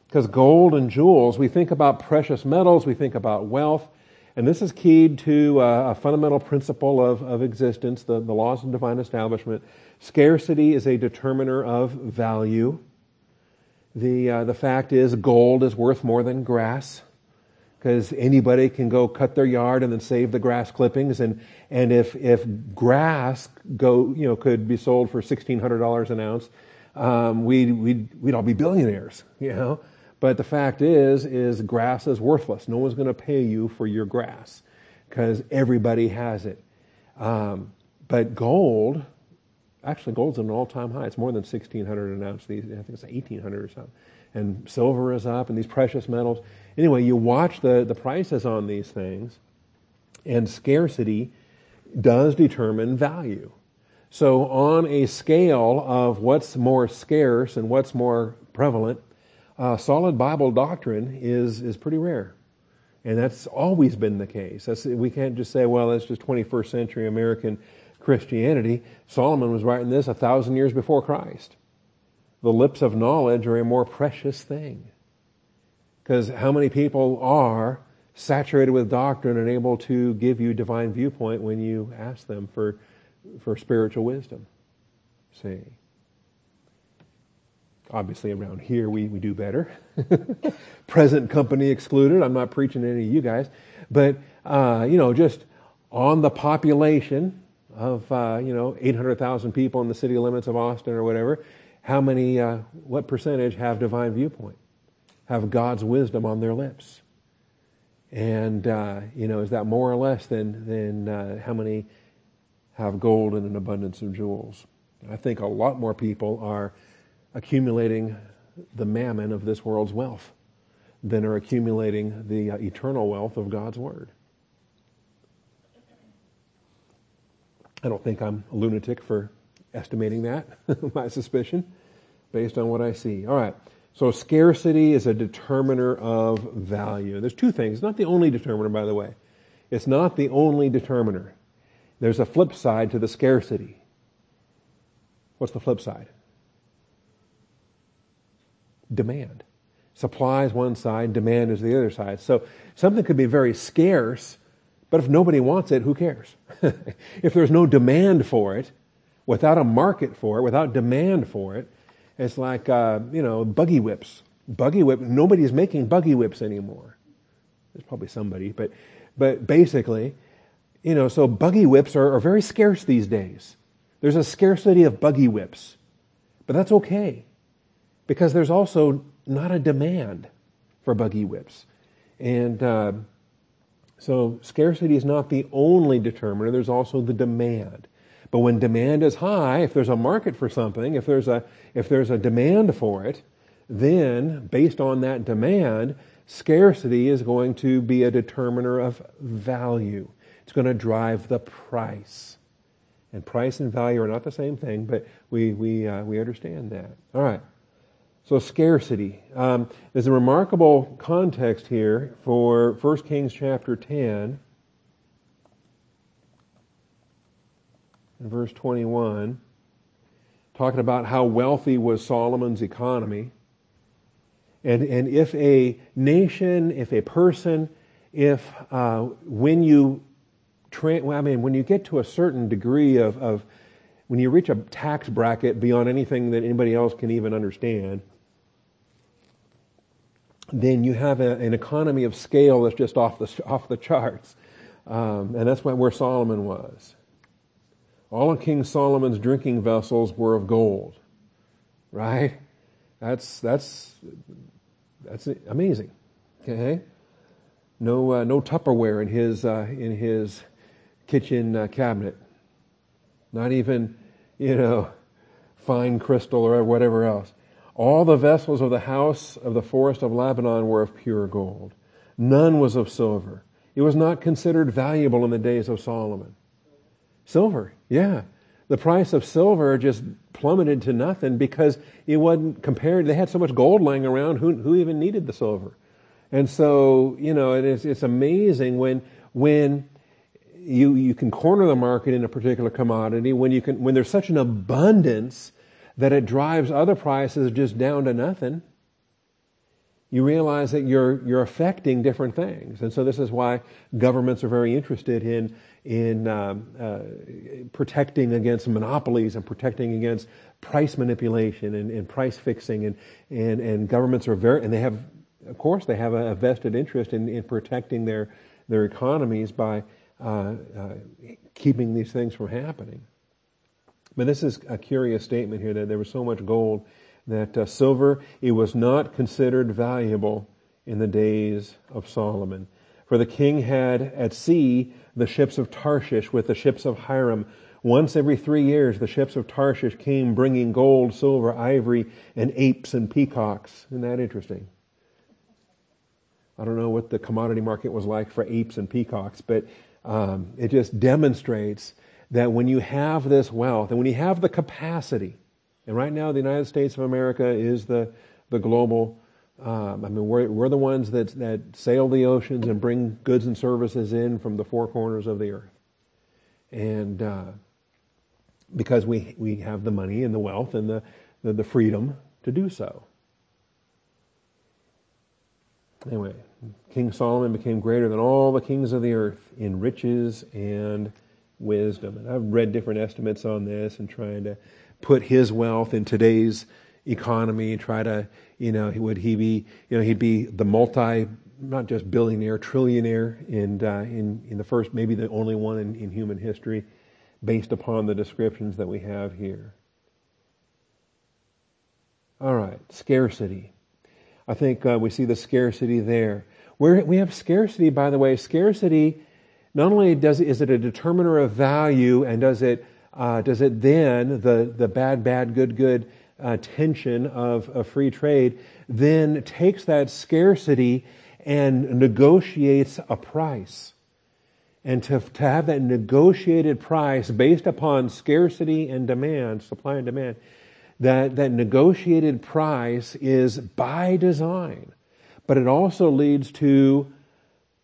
Because gold and jewels, we think about precious metals, we think about wealth, and this is keyed to uh, a fundamental principle of, of existence, the, the laws of divine establishment. Scarcity is a determiner of value. The, uh, the fact is, gold is worth more than grass. because anybody can go cut their yard and then save the grass clippings. And, and if, if grass go, you know, could be sold for $1,600 an ounce, um, we'd, we'd, we'd all be billionaires, you know. But the fact is, is grass is worthless. No one's going to pay you for your grass because everybody has it. Um, but gold, actually gold's at an all-time high. It's more than 1,600 an ounce. These, I think it's 1,800 or something. And silver is up and these precious metals. Anyway, you watch the, the prices on these things and scarcity does determine value. So on a scale of what's more scarce and what's more prevalent, uh, solid Bible doctrine is, is pretty rare. And that's always been the case. That's, we can't just say, well, that's just 21st century American Christianity. Solomon was writing this a thousand years before Christ. The lips of knowledge are a more precious thing. Because how many people are saturated with doctrine and able to give you divine viewpoint when you ask them for, for spiritual wisdom? See? Obviously, around here we, we do better. Present company excluded. I'm not preaching to any of you guys. But, uh, you know, just on the population of, uh, you know, 800,000 people in the city limits of Austin or whatever, how many, uh, what percentage have divine viewpoint? Have God's wisdom on their lips? And, uh, you know, is that more or less than, than uh, how many have gold and an abundance of jewels? I think a lot more people are accumulating the mammon of this world's wealth than are accumulating the uh, eternal wealth of God's Word. I don't think I'm a lunatic for estimating that, my suspicion, based on what I see. All right. So scarcity is a determiner of value. There's two things. It's not the only determiner, by the way. It's not the only determiner. There's a flip side to the scarcity. What's the flip side? demand. Supply is one side, demand is the other side. So something could be very scarce, but if nobody wants it, who cares? if there's no demand for it, without a market for it, without demand for it, it's like, uh, you know, buggy whips. Buggy whip, nobody's making buggy whips anymore. There's probably somebody, but, but basically, you know, so buggy whips are, are very scarce these days. There's a scarcity of buggy whips, but that's okay because there's also not a demand for buggy whips. And uh, so scarcity is not the only determiner, there's also the demand. But when demand is high, if there's a market for something, if there's a, if there's a demand for it, then based on that demand, scarcity is going to be a determiner of value. It's going to drive the price. And price and value are not the same thing, but we, we, uh, we understand that. All right. So scarcity. Um, there's a remarkable context here for 1 Kings chapter 10 and verse 21, talking about how wealthy was Solomon's economy. And, and if a nation, if a person, if uh, when you, tra- I mean, when you get to a certain degree of, of, when you reach a tax bracket beyond anything that anybody else can even understand, then you have a, an economy of scale that's just off the, off the charts. Um, and that's where Solomon was. All of King Solomon's drinking vessels were of gold. Right? That's, that's, that's amazing. Okay? No, uh, no Tupperware in his, uh, in his kitchen uh, cabinet. Not even, you know, fine crystal or whatever else. All the vessels of the house of the forest of Lebanon were of pure gold. None was of silver. It was not considered valuable in the days of Solomon. Silver, yeah. The price of silver just plummeted to nothing because it wasn't compared. They had so much gold lying around. Who, who even needed the silver? And so, you know, it is, it's amazing when, when you, you can corner the market in a particular commodity, when you can, when there's such an abundance that it drives other prices just down to nothing, you realize that you're, you're affecting different things. And so this is why governments are very interested in, in um, uh, protecting against monopolies and protecting against price manipulation and, and price fixing. And, and, and governments are very, and they have of course, they have a, vested interest in, in protecting their, their economies by uh, uh, keeping these things from happening. But this is a curious statement here that there was so much gold that uh, silver, it was not considered valuable in the days of Solomon. For the king had at sea the ships of Tarshish with the ships of Hiram. Once every three years, the ships of Tarshish came bringing gold, silver, ivory, and apes and peacocks. Isn't that interesting? I don't know what the commodity market was like for apes and peacocks, but um, it just demonstrates that when you have this wealth and when you have the capacity, and right now the United States of America is the, the global, um, I mean, we're, we're the ones that, that sail the oceans and bring goods and services in from the four corners of the earth. And uh, because we, we have the money and the wealth and the, the, the freedom to do so. Anyway, King Solomon became greater than all the kings of the earth in riches and wisdom. And I've read different estimates on this and trying to put his wealth in today's economy, and try to, you know, would he be, you know, he'd be the multi, not just billionaire, trillionaire, and uh, in, in the first, maybe the only one in, in human history, based upon the descriptions that we have here. All right, scarcity. I think uh, we see the scarcity there. Where we have scarcity, by the way, scarcity not only does is it a determiner of value, and does it uh, does it then the the bad bad good good uh, tension of, of free trade then takes that scarcity and negotiates a price. And to, to have that negotiated price based upon scarcity and demand, supply and demand, that, that negotiated price is by design. But it also leads to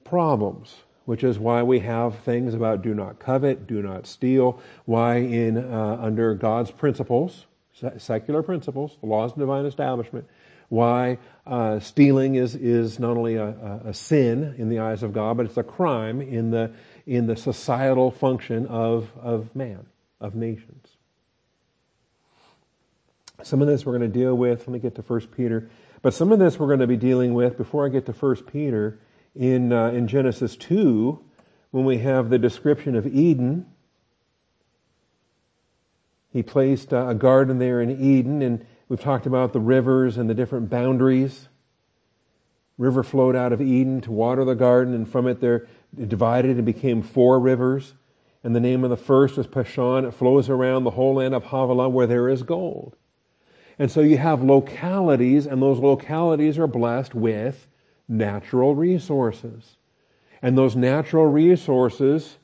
problems which is why we have things about do not covet, do not steal, why in uh, under God's principles, secular principles, the laws of divine establishment, why uh, stealing is is not only a, a, sin in the eyes of God, but it's a crime in the in the societal function of of man, of nations. Some of this we're going to deal with. Let me get to First Peter, but some of this we're going to be dealing with before I get to First Peter in, uh, in Genesis 2 when we have the description of Eden. He placed uh, a garden there in Eden, and we've talked about the rivers and the different boundaries. River flowed out of Eden to water the garden, and from it there it divided and became four rivers. And the name of the first is Pishon. It flows around the whole land of Havilah where there is gold. And so you have localities, and those localities are blessed with natural resources. And those natural resources,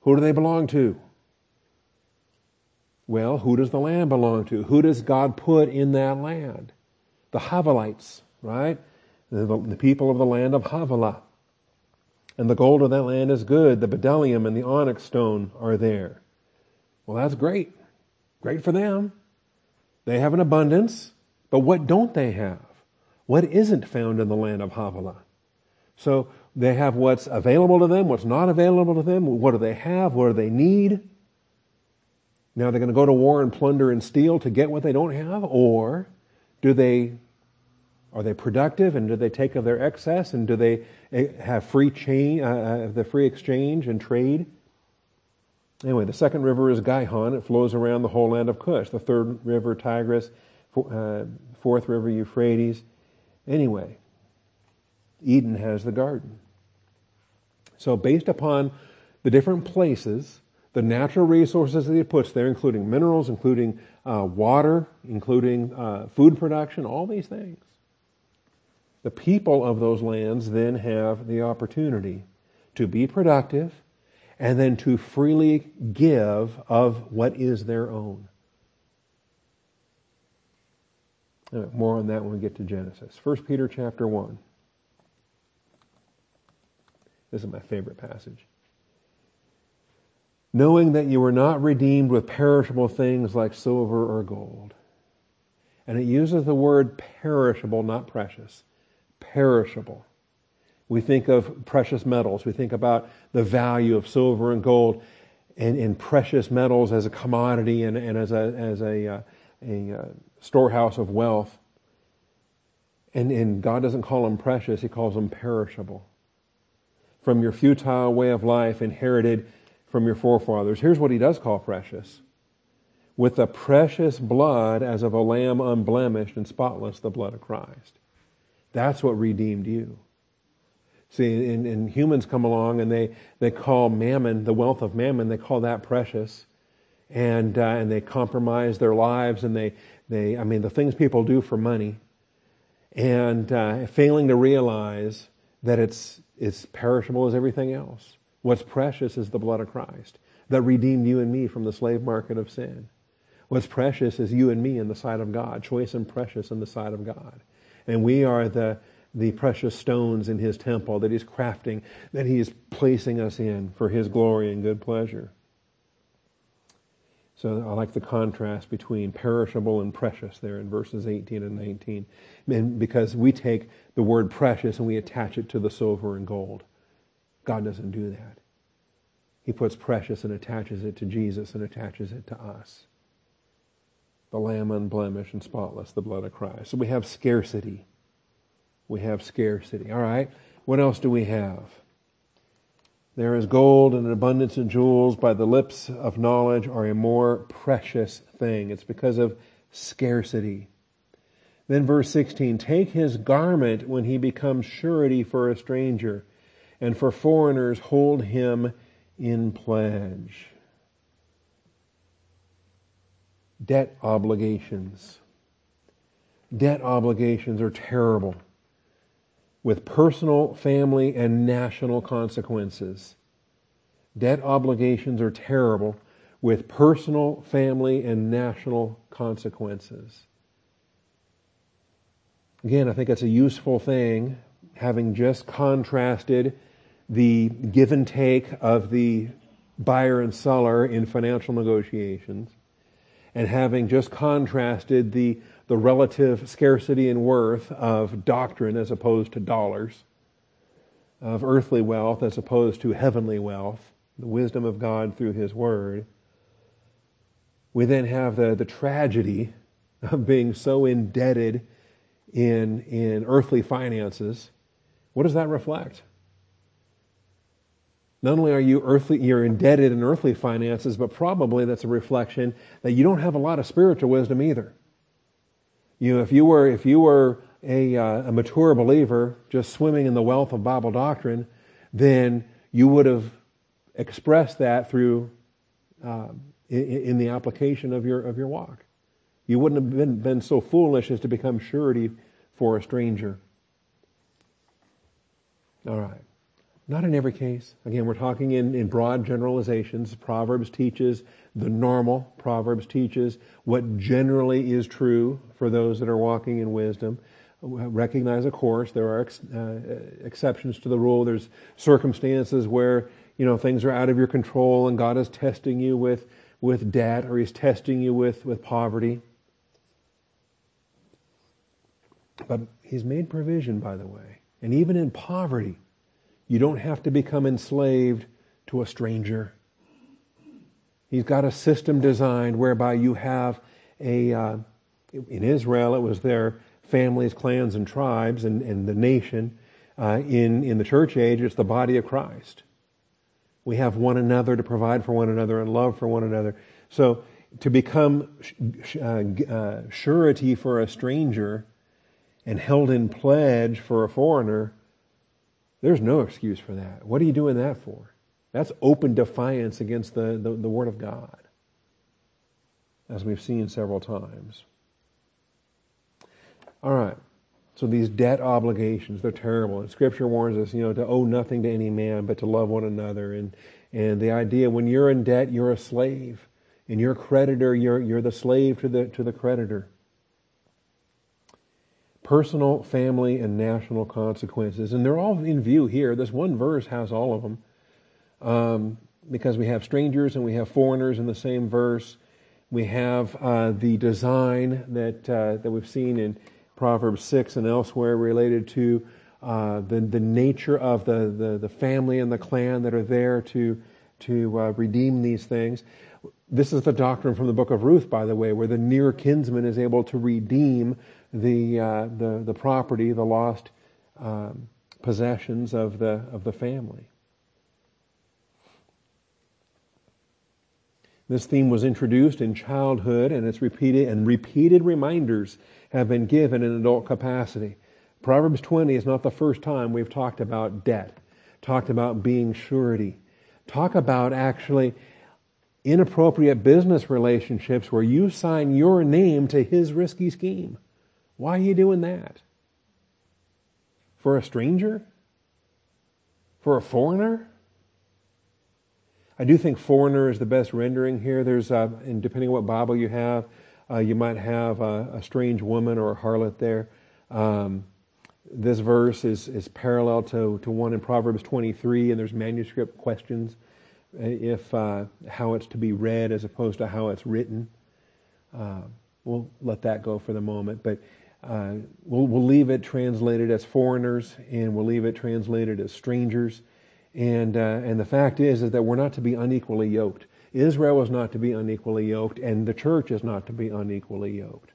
who do they belong to? Well, who does the land belong to? Who does God put in that land? The Havilites, right? The, the people of the land of Havilah. And the gold of that land is good. The bdellium and the onyx stone are there. Well, that's great. Great for them. They have an abundance. But what don't they have? What isn't found in the land of Havilah. So they have what's available to them, what's not available to them, what do they have, what do they need. Now they're going to go to war and plunder and steal to get what they don't have, or do they are they productive and do they take of their excess and do they eh, have free chain, uh, uh, the free exchange and trade? Anyway, the second river is Gihon. It flows around the whole land of Cush. The third river, Tigris. Uh, fourth river, Euphrates. Anyway, Eden has the garden. So, based upon the different places, the natural resources that he puts there, including minerals, including uh, water, including uh, food production, all these things, the people of those lands then have the opportunity to be productive and then to freely give of what is their own. Uh, more on that when we get to Genesis. 1 Peter chapter 1. This is my favorite passage. Knowing that you were not redeemed with perishable things like silver or gold. And it uses the word perishable, not precious. Perishable. We think of precious metals. We think about the value of silver and gold and, and precious metals as a commodity and, and as a, as a, uh, a uh, storehouse of wealth. And, and God doesn't call them precious, He calls them perishable. From your futile way of life inherited from your forefathers. Here's what He does call precious. With the precious blood as of a lamb unblemished and spotless, the blood of Christ. That's what redeemed you. See, and, and, humans come along and they, they call mammon, the wealth of mammon, they call that precious. And, uh, and they compromise their lives and they, they, I mean, the things people do for money and uh, failing to realize that it's, it's perishable as everything else. What's precious is the blood of Christ that redeemed you and me from the slave market of sin. What's precious is you and me in the sight of God, choice and precious in the sight of God. And we are the, the precious stones in His temple that He's crafting, that He is placing us in for His glory and good pleasure. So I like the contrast between perishable and precious there in verses 18 and 19. And because we take the word precious and we attach it to the silver and gold. God doesn't do that. He puts precious and attaches it to Jesus and attaches it to us. The Lamb unblemished and spotless, the blood of Christ. So we have scarcity. We have scarcity. All right. What else do we have? There is gold and an abundance of jewels by the lips of knowledge are a more precious thing. It's because of scarcity. Then verse 16, take his garment when he becomes surety for a stranger, and for foreigners hold him in pledge. Debt obligations. Debt obligations are terrible with personal, family, and national consequences. Debt obligations are terrible with personal, family, and national consequences. Again, I think it's a useful thing, having just contrasted the give and take of the buyer and seller in financial negotiations, and having just contrasted the the relative scarcity and worth of doctrine as opposed to dollars, of earthly wealth as opposed to heavenly wealth, the wisdom of God through His Word. We then have the, the tragedy of being so indebted in, in earthly finances. What does that reflect? Not only are you earthly, you're indebted in earthly finances, but probably that's a reflection that you don't have a lot of spiritual wisdom either. You if you were, if you were a, uh, a mature believer just swimming in the wealth of Bible doctrine, then you would have expressed that through uh, in, in, the application of your of your walk. You wouldn't have been, been so foolish as to become surety for a stranger. All right. Not in every case. Again, we're talking in, in broad generalizations. Proverbs teaches the normal. Proverbs teaches what generally is true for those that are walking in wisdom. Recognize, of course, there are ex, uh, exceptions to the rule. There's circumstances where you know things are out of your control, and God is testing you with with debt, or He's testing you with with poverty. But He's made provision, by the way, and even in poverty you don't have to become enslaved to a stranger. He's got a system designed whereby you have a, uh, in Israel, it was their families, clans, and tribes, and, and the nation. Uh, in, in the church age, it's the body of Christ. We have one another to provide for one another and love for one another. So to become uh, uh, surety for a stranger and held in pledge for a foreigner there's no excuse for that. What are you doing that for? That's open defiance against the, the, the Word of God, as we've seen several times. All right. So these debt obligations, they're terrible. And Scripture warns us, you know, to owe nothing to any man, but to love one another. And and the idea when you're in debt, you're a slave. And you're a creditor, you're you're the slave to the to the creditor personal, family, and national consequences. And they're all in view here. This one verse has all of them. Um, because we have strangers and we have foreigners in the same verse. We have uh, the design that, uh, that we've seen in Proverbs 6 and elsewhere related to uh, the, the nature of the, the, the, family and the clan that are there to, to uh, redeem these things. this is the doctrine from the book of Ruth, by the way, where the near kinsman is able to redeem the, uh, the, the property, the lost um, possessions of the, of the family. This theme was introduced in childhood and it's repeated and repeated reminders have been given in adult capacity. Proverbs 20 is not the first time we've talked about debt, talked about being surety, talk about actually inappropriate business relationships where you sign your name to his risky scheme. Why are you doing that? For a stranger? For a foreigner? I do think foreigner is the best rendering here. There's, uh, and depending on what Bible you have, uh, you might have a, a, strange woman or a harlot there. Um, this verse is, is parallel to, to one in Proverbs 23, and there's manuscript questions if uh, how it's to be read as opposed to how it's written. Uh, we'll let that go for the moment, but uh, we'll, we'll leave it translated as foreigners, and we'll leave it translated as strangers. And uh, and the fact is is that we're not to be unequally yoked. Israel is not to be unequally yoked, and the church is not to be unequally yoked.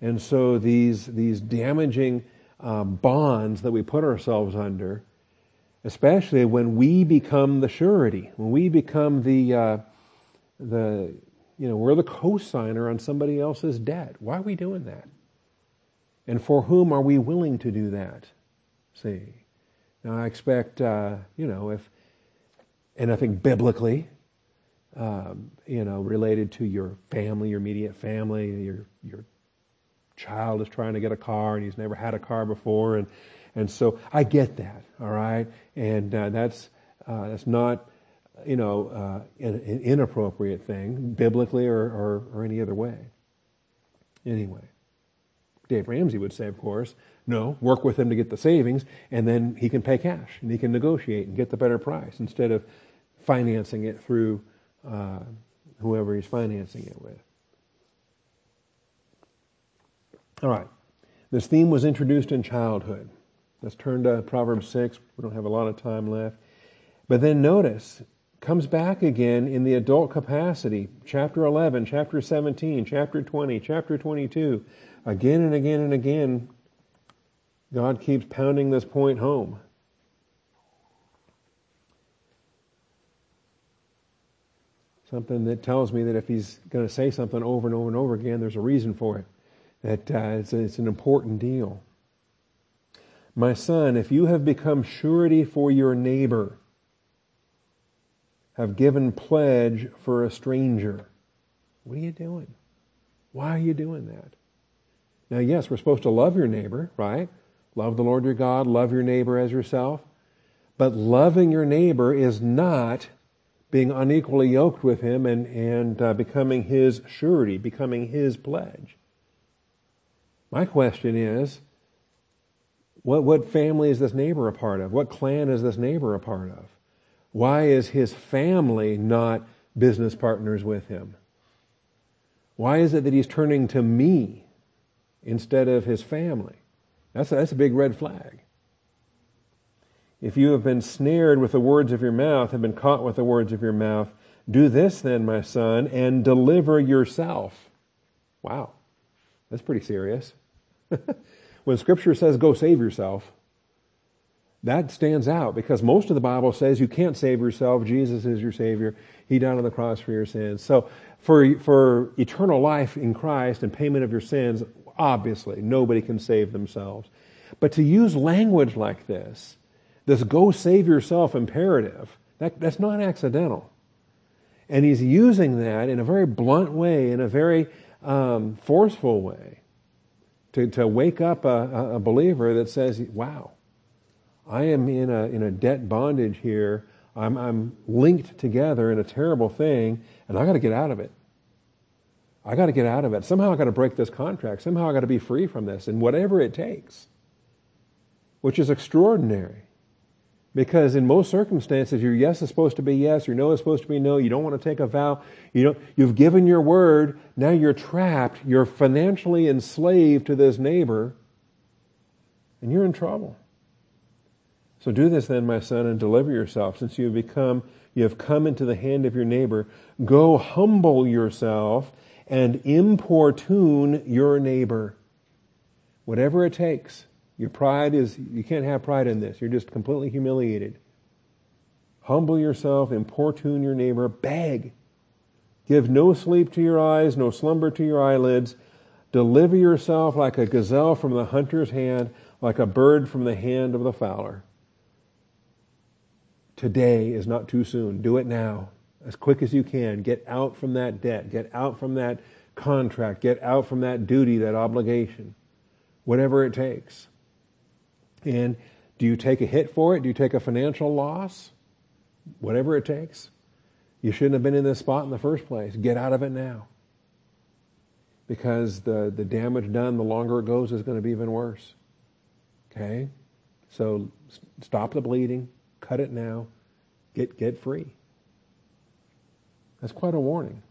And so these these damaging uh, bonds that we put ourselves under especially when we become the surety, when we become the, uh, the you know, we're the co-signer on somebody else's debt. Why are we doing that? And for whom are we willing to do that? See, now I expect, uh, you know, if, and I think biblically, um, you know, related to your family, your immediate family, your your child is trying to get a car and he's never had a car before, and and so I get that, all right? And uh, that's, uh, that's not, you know, uh, an, an, inappropriate thing, biblically or, or, or any other way. Anyway, Dave Ramsey would say, of course, no, work with him to get the savings, and then he can pay cash, and he can negotiate and get the better price instead of financing it through uh, whoever he's financing it with. All right. This theme was introduced in childhood. Let's turn to Proverbs 6. We don't have a lot of time left. But then notice, comes back again in the adult capacity. Chapter 11, chapter 17, chapter 20, chapter 22. Again and again and again, God keeps pounding this point home. Something that tells me that if he's going to say something over and over and over again, there's a reason for it. That uh, it's, it's an important deal. My son, if you have become surety for your neighbor, have given pledge for a stranger, what are you doing? Why are you doing that? Now, yes, we're supposed to love your neighbor, right? Love the Lord your God, love your neighbor as yourself. But loving your neighbor is not being unequally yoked with him and, and uh, becoming his surety, becoming his pledge. My question is, what, what family is this neighbor a part of? What clan is this neighbor a part of? Why is his family not business partners with him? Why is it that he's turning to me instead of his family? That's a, that's a big red flag. If you have been snared with the words of your mouth, have been caught with the words of your mouth, do this then, my son, and deliver yourself. Wow, that's pretty serious. When Scripture says go save yourself, that stands out because most of the Bible says you can't save yourself. Jesus is your Savior. He died on the cross for your sins. So for, for eternal life in Christ and payment of your sins, obviously, nobody can save themselves. But to use language like this, this go save yourself imperative, that, that's not accidental. And he's using that in a very blunt way, in a very um, forceful way to, to wake up a, a believer that says, wow, I am in a, in a debt bondage here. I'm, I'm linked together in a terrible thing, and I got to get out of it. I got to get out of it. Somehow I got to break this contract. Somehow I got to be free from this, and whatever it takes, which is extraordinary. Because in most circumstances, your yes is supposed to be yes, your no is supposed to be no. You don't want to take a vow. You know, you've given your word. Now you're trapped. You're financially enslaved to this neighbor, and you're in trouble. So do this then, my son, and deliver yourself, since you have become You have come into the hand of your neighbor. Go humble yourself and importune your neighbor. Whatever it takes. Your pride is, you can't have pride in this. You're just completely humiliated. Humble yourself, importune your neighbor, beg. Give no sleep to your eyes, no slumber to your eyelids. Deliver yourself like a gazelle from the hunter's hand, like a bird from the hand of the fowler. Today is not too soon. Do it now, as quick as you can. Get out from that debt. Get out from that contract. Get out from that duty, that obligation. Whatever it takes. And do you take a hit for it? Do you take a financial loss? Whatever it takes. You shouldn't have been in this spot in the first place. Get out of it now. Because the, the damage done, the longer it goes, is going to be even worse. Okay? So stop the bleeding, cut it now, get, get free. That's quite a warning.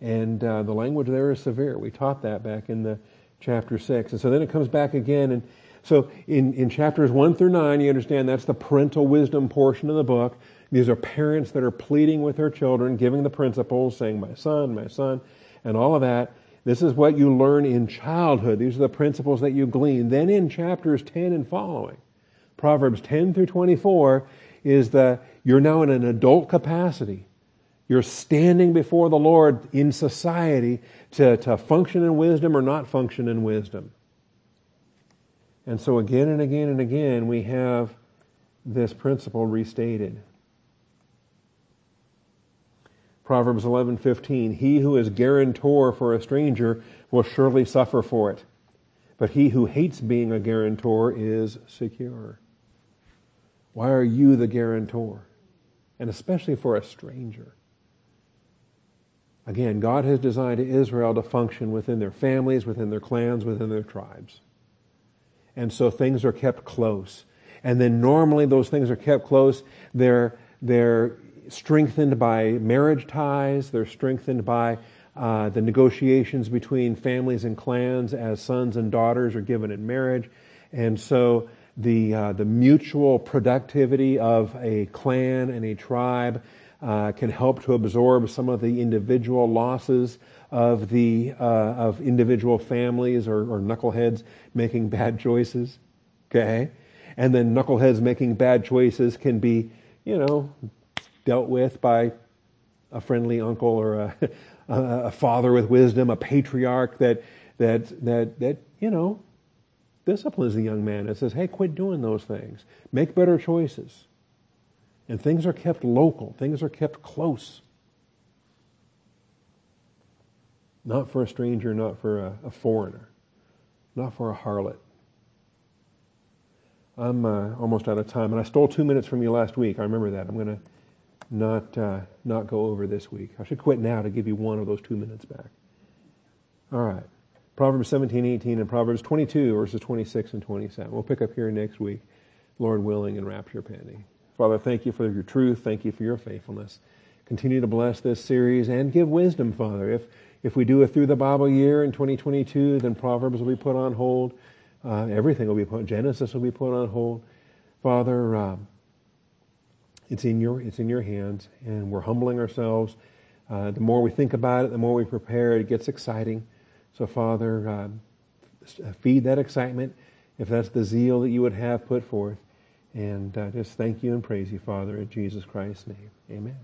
And uh, the language there is severe. We taught that back in the chapter 6. And so then it comes back again and so in, in chapters 1 through 9, you understand that's the parental wisdom portion of the book. These are parents that are pleading with their children, giving the principles, saying, My son, my son, and all of that. This is what you learn in childhood. These are the principles that you glean. Then in chapters 10 and following, Proverbs 10 through 24, is that you're now in an adult capacity. You're standing before the Lord in society to, to function in wisdom or not function in wisdom. And so again and again and again, we have this principle restated. Proverbs 11:15 He who is guarantor for a stranger will surely suffer for it but he who hates being a guarantor is secure why are you the guarantor and especially for a stranger again God has designed Israel to function within their families within their clans within their tribes and so things are kept close. And then normally those things are kept close. They're, they're strengthened by marriage ties. They're strengthened by uh, the negotiations between families and clans as sons and daughters are given in marriage. And so the, uh, the mutual productivity of a clan and a tribe uh, can help to absorb some of the individual losses of the uh, of individual families or, or knuckleheads making bad choices. Okay, and then knuckleheads making bad choices can be, you know, dealt with by a friendly uncle or a, a father with wisdom, a patriarch that that that that you know disciplines the young man and says, "Hey, quit doing those things. Make better choices." And things are kept local. Things are kept close. Not for a stranger, not for a, a foreigner, not for a harlot. I'm uh, almost out of time, and I stole two minutes from you last week. I remember that. I'm going to not uh, not go over this week. I should quit now to give you one of those two minutes back. All right. Proverbs 17, 18, and Proverbs 22, verses 26 and 27. We'll pick up here next week, Lord willing, and rapture pending. Father, thank you for your truth. Thank you for your faithfulness. Continue to bless this series and give wisdom, Father. If if we do it through the Bible year in 2022, then Proverbs will be put on hold. Uh, everything will be put. Genesis will be put on hold. Father, um, it's in your it's in your hands, and we're humbling ourselves. Uh, the more we think about it, the more we prepare. It gets exciting. So, Father, um, feed that excitement. If that's the zeal that you would have put forth, and uh, just thank you and praise you, Father, in Jesus Christ's name. Amen.